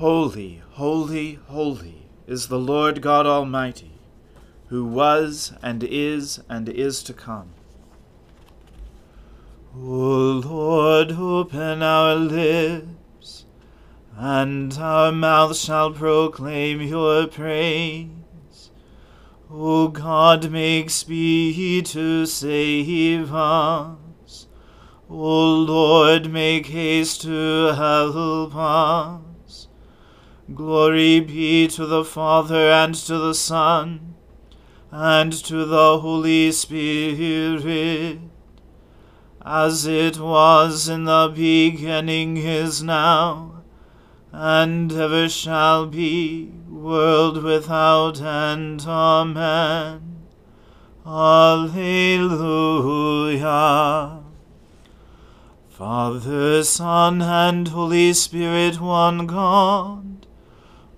Holy, holy, holy is the Lord God Almighty, who was and is and is to come. O Lord, open our lips, and our mouth shall proclaim your praise. O God, make speed to save us. O Lord, make haste to help us. Glory be to the Father and to the Son and to the Holy Spirit as it was in the beginning is now, and ever shall be, world without end. Amen. Alleluia. Father, Son, and Holy Spirit, one God,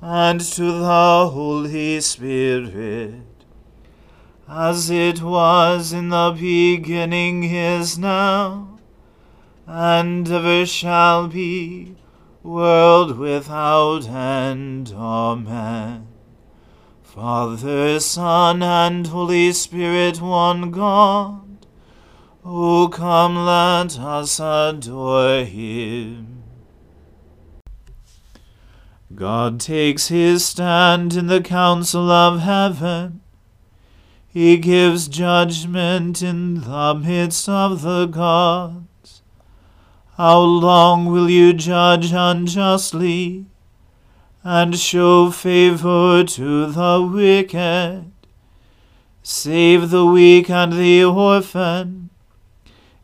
and to the Holy Spirit, as it was in the beginning is now, and ever shall be, world without end. Amen. Father, Son, and Holy Spirit, one God, O come, let us adore him. God takes his stand in the council of heaven. He gives judgment in the midst of the gods. How long will you judge unjustly and show favor to the wicked? Save the weak and the orphan.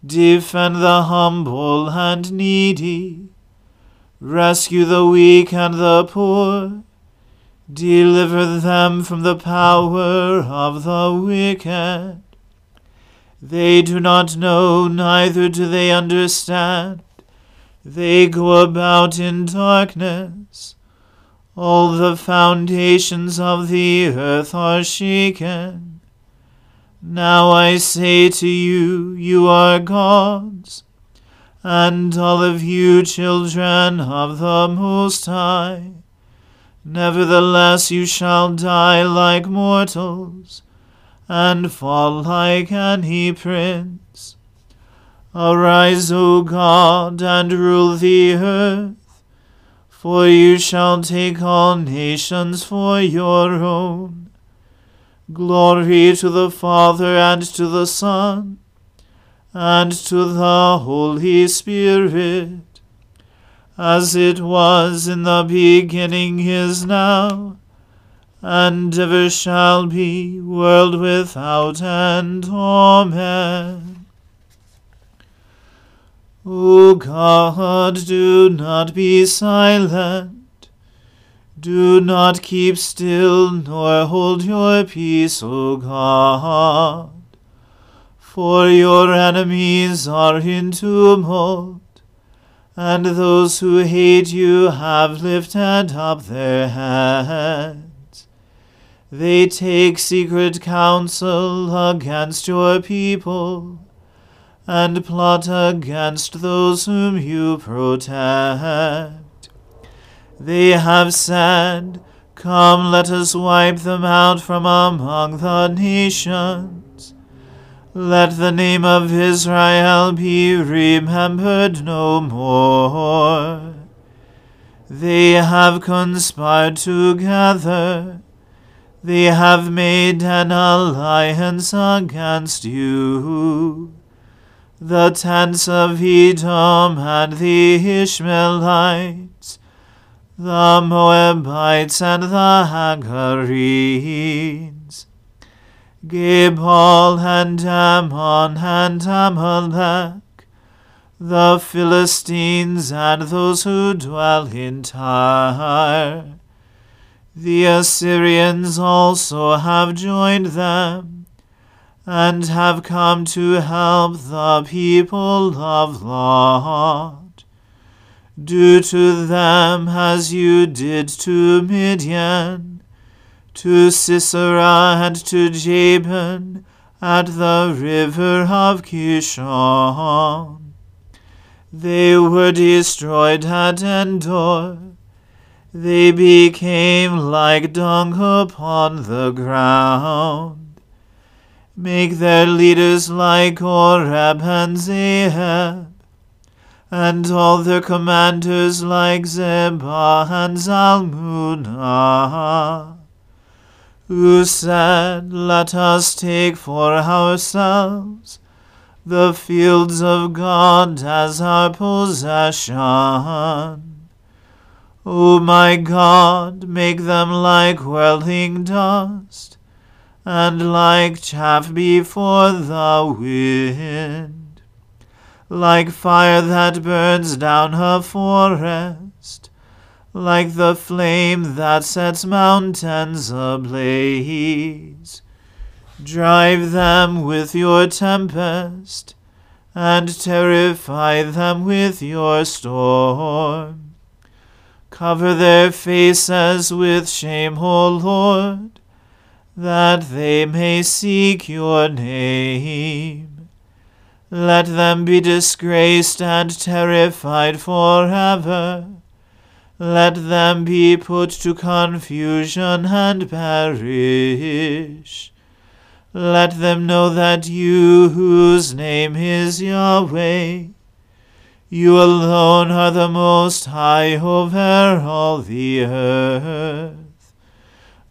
Defend the humble and needy Rescue the weak and the poor. Deliver them from the power of the wicked. They do not know, neither do they understand. They go about in darkness. All the foundations of the earth are shaken. Now I say to you, you are gods and all of you children of the Most High. Nevertheless, you shall die like mortals, and fall like any prince. Arise, O God, and rule the earth, for you shall take all nations for your own. Glory to the Father and to the Son and to the Holy Spirit, as it was in the beginning is now, and ever shall be, world without end. Amen. O God, do not be silent. Do not keep still, nor hold your peace, O God for your enemies are in tumult, and those who hate you have lifted up their heads. They take secret counsel against your people and plot against those whom you protect. They have said, Come, let us wipe them out from among the nations. Let the name of Israel be remembered no more. They have conspired together. They have made an alliance against you. The tents of Edom and the Ishmaelites, the Moabites and the Hagarenes, Gebal and Ammon and Amalek, the Philistines and those who dwell in Tyre. The Assyrians also have joined them, and have come to help the people of Lot. Do to them as you did to Midian, to Sisera and to Jabin at the river of Kishon. They were destroyed at Endor. They became like dung upon the ground. Make their leaders like Oreb and Zeeb, and all their commanders like Zebah and Zalmunna, who said, Let us take for ourselves the fields of God as our possession. O my God, make them like whirling dust, and like chaff before the wind, like fire that burns down a forest, like the flame that sets mountains ablaze. Drive them with your tempest, and terrify them with your storm. Cover their faces with shame, O Lord, that they may seek your name. Let them be disgraced and terrified forever. Let them be put to confusion and perish. Let them know that you, whose name is Yahweh, you alone are the Most High over all the earth.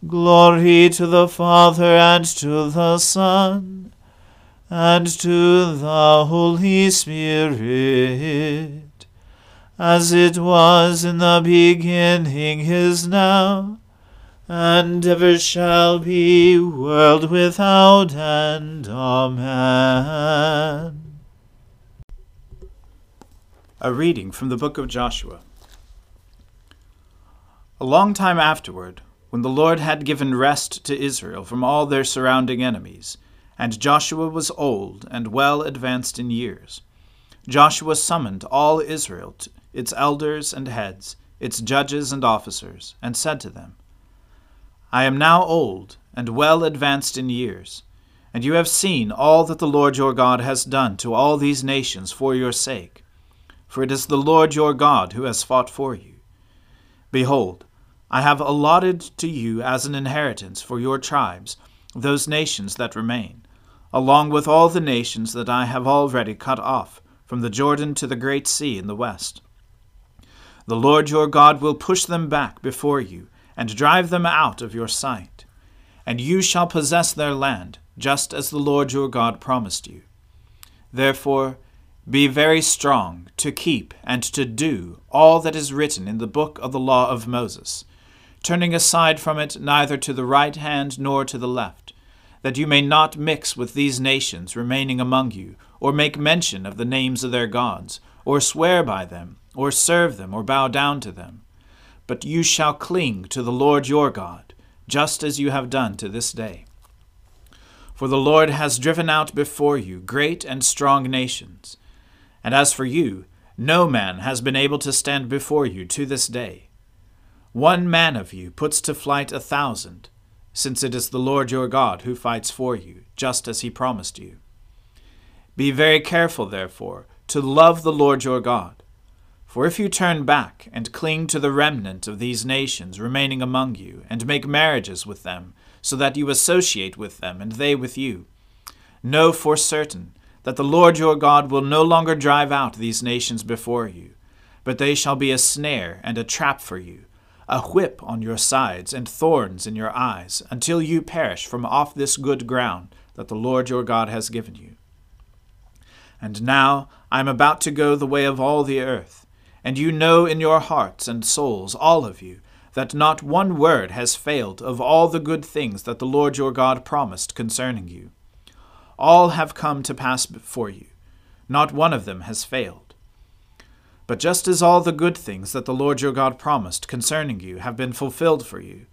Glory to the Father and to the Son and to the Holy Spirit, as it was in the beginning, is now and ever shall be, world without end. Amen. A reading from the book of Joshua. A long time afterward, when the Lord had given rest to Israel from all their surrounding enemies, and Joshua was old and well advanced in years, Joshua summoned all Israel, its elders and heads, its judges and officers, and said to them, I am now old and well advanced in years, and you have seen all that the Lord your God has done to all these nations for your sake. For it is the Lord your God who has fought for you. Behold, I have allotted to you as an inheritance for your tribes those nations that remain, along with all the nations that I have already cut off, from the Jordan to the great sea in the west. The Lord your God will push them back before you and drive them out of your sight. And you shall possess their land, just as the Lord your God promised you. Therefore, be very strong to keep and to do all that is written in the book of the law of Moses, turning aside from it neither to the right hand nor to the left, that you may not mix with these nations remaining among you, or make mention of the names of their gods, or swear by them, or serve them, or bow down to them but you shall cling to the Lord your God, just as you have done to this day. For the Lord has driven out before you great and strong nations, and as for you, no man has been able to stand before you to this day. One man of you puts to flight a thousand, since it is the Lord your God who fights for you, just as he promised you. Be very careful, therefore, to love the Lord your God. For if you turn back and cling to the remnant of these nations remaining among you, and make marriages with them, so that you associate with them and they with you, know for certain that the Lord your God will no longer drive out these nations before you, but they shall be a snare and a trap for you, a whip on your sides and thorns in your eyes, until you perish from off this good ground that the Lord your God has given you. And now I am about to go the way of all the earth, and you know in your hearts and souls, all of you, that not one word has failed of all the good things that the Lord your God promised concerning you. All have come to pass before you, not one of them has failed. But just as all the good things that the Lord your God promised concerning you have been fulfilled for you,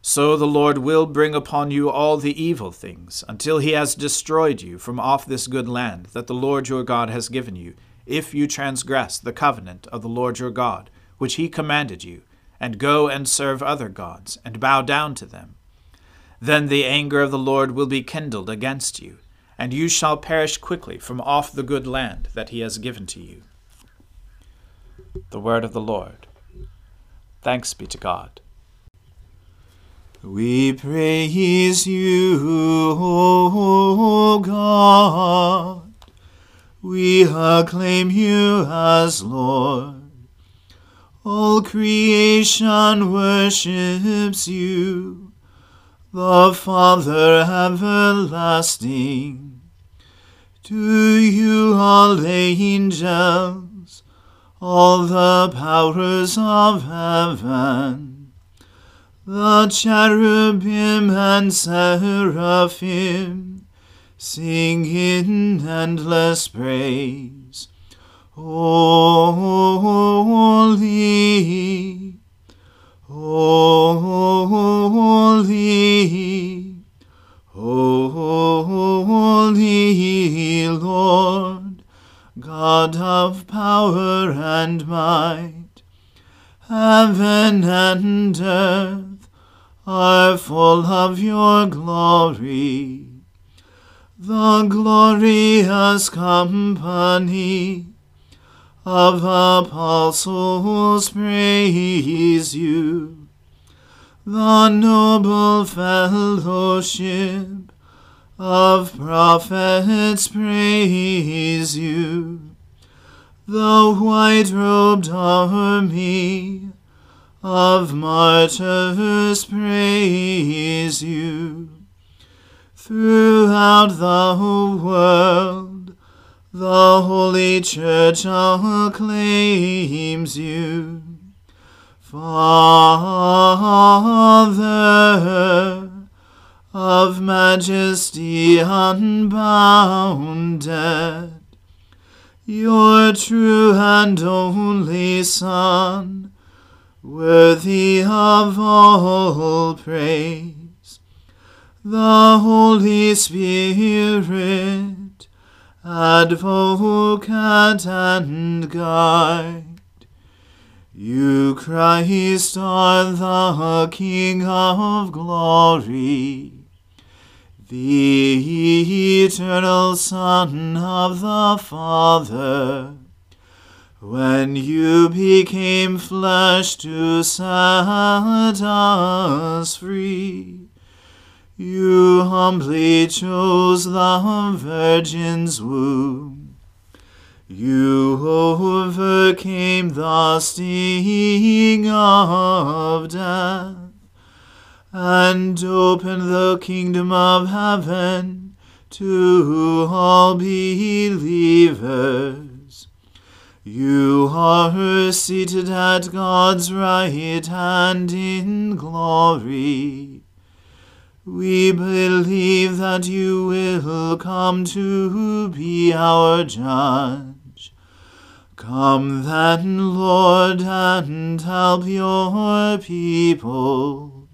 so the Lord will bring upon you all the evil things, until he has destroyed you from off this good land that the Lord your God has given you, if you transgress the covenant of the Lord your God, which he commanded you, and go and serve other gods, and bow down to them. Then the anger of the Lord will be kindled against you, and you shall perish quickly from off the good land that he has given to you. The word of the Lord. Thanks be to God. We praise you, O God. We acclaim you as Lord. All creation worships you, the Father everlasting. To you all angels, all the powers of heaven, the cherubim and seraphim sing in endless praise. Holy, holy, holy Lord, God of power and might, heaven and earth are full of your glory. The glorious company of apostles praise you. The noble fellowship of prophets praise you. The white robed army of martyrs praise you. Throughout the whole world, the Holy Church acclaims you. Father of majesty unbounded, your true and only Son, worthy of all praise. The Holy Spirit, advocate and guide. You, Christ, are the King of glory, the eternal Son of the Father when you became flesh to set us free, you humbly chose the Virgin's womb. You overcame the sting of death and opened the kingdom of heaven to all believers. You are seated at God's right hand in glory. We believe that you will come to be our judge. Come then, Lord, and help your people.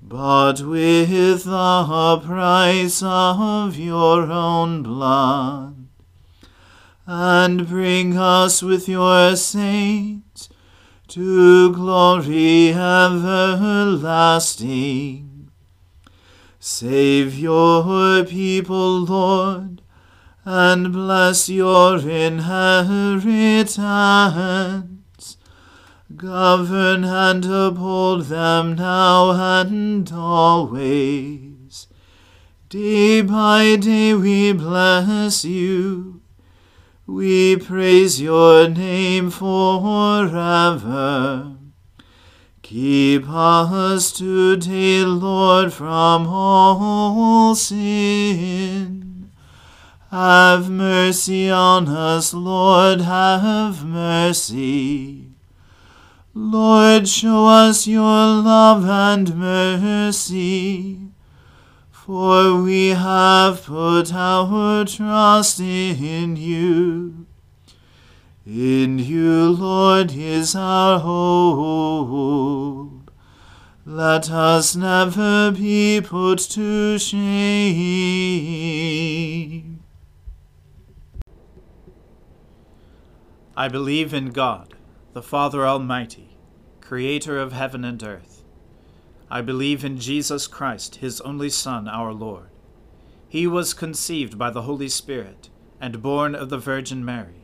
But with the price of your own blood and bring us with your saints to glory everlasting. Save your people, Lord, and bless your inheritance. Govern and uphold them now and always. Day by day we bless you. We praise your name forever. Keep us today, Lord, from all sin. Have mercy on us, Lord, have mercy. Lord, show us your love and mercy. For we have put our trust in you. In you, Lord, is our hope. Let us never be put to shame. I believe in God, the Father Almighty, creator of heaven and earth. I believe in Jesus Christ, his only Son, our Lord. He was conceived by the Holy Spirit and born of the Virgin Mary.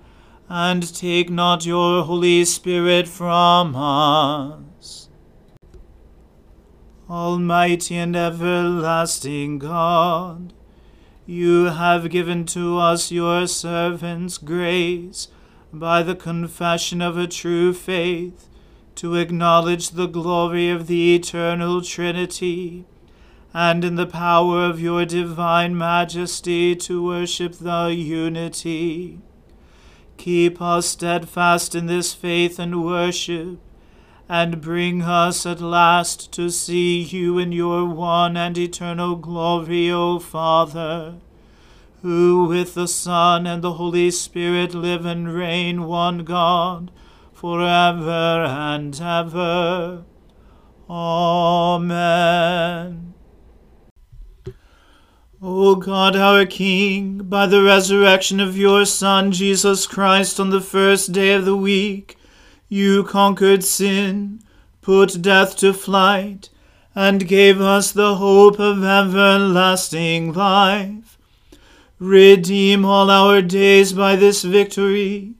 and take not your Holy Spirit from us. Almighty and everlasting God, you have given to us your servants grace by the confession of a true faith to acknowledge the glory of the eternal Trinity, and in the power of your divine majesty to worship the unity Keep us steadfast in this faith and worship, and bring us at last to see you in your one and eternal glory, O Father, who with the Son and the Holy Spirit live and reign one God, for ever and ever. Amen. O God our King, by the resurrection of your Son Jesus Christ on the first day of the week, you conquered sin, put death to flight, and gave us the hope of everlasting life. Redeem all our days by this victory.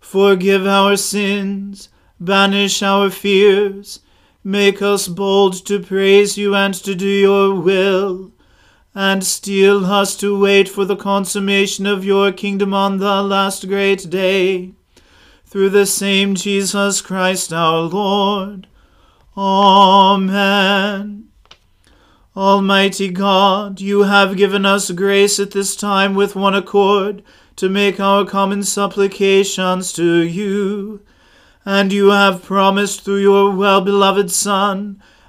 Forgive our sins, banish our fears, make us bold to praise you and to do your will, and still us to wait for the consummation of your kingdom on the last great day. Through the same Jesus Christ our Lord. Amen. Almighty God, you have given us grace at this time with one accord to make our common supplications to you. And you have promised through your well beloved Son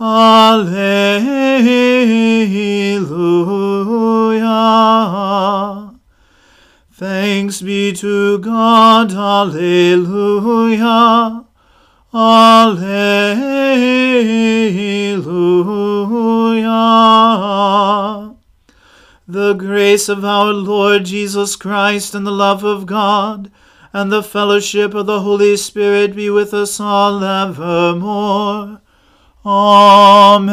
Alleluia. Thanks be to God. Alleluia. Alleluia. The grace of our Lord Jesus Christ and the love of God and the fellowship of the Holy Spirit be with us all evermore. Amen.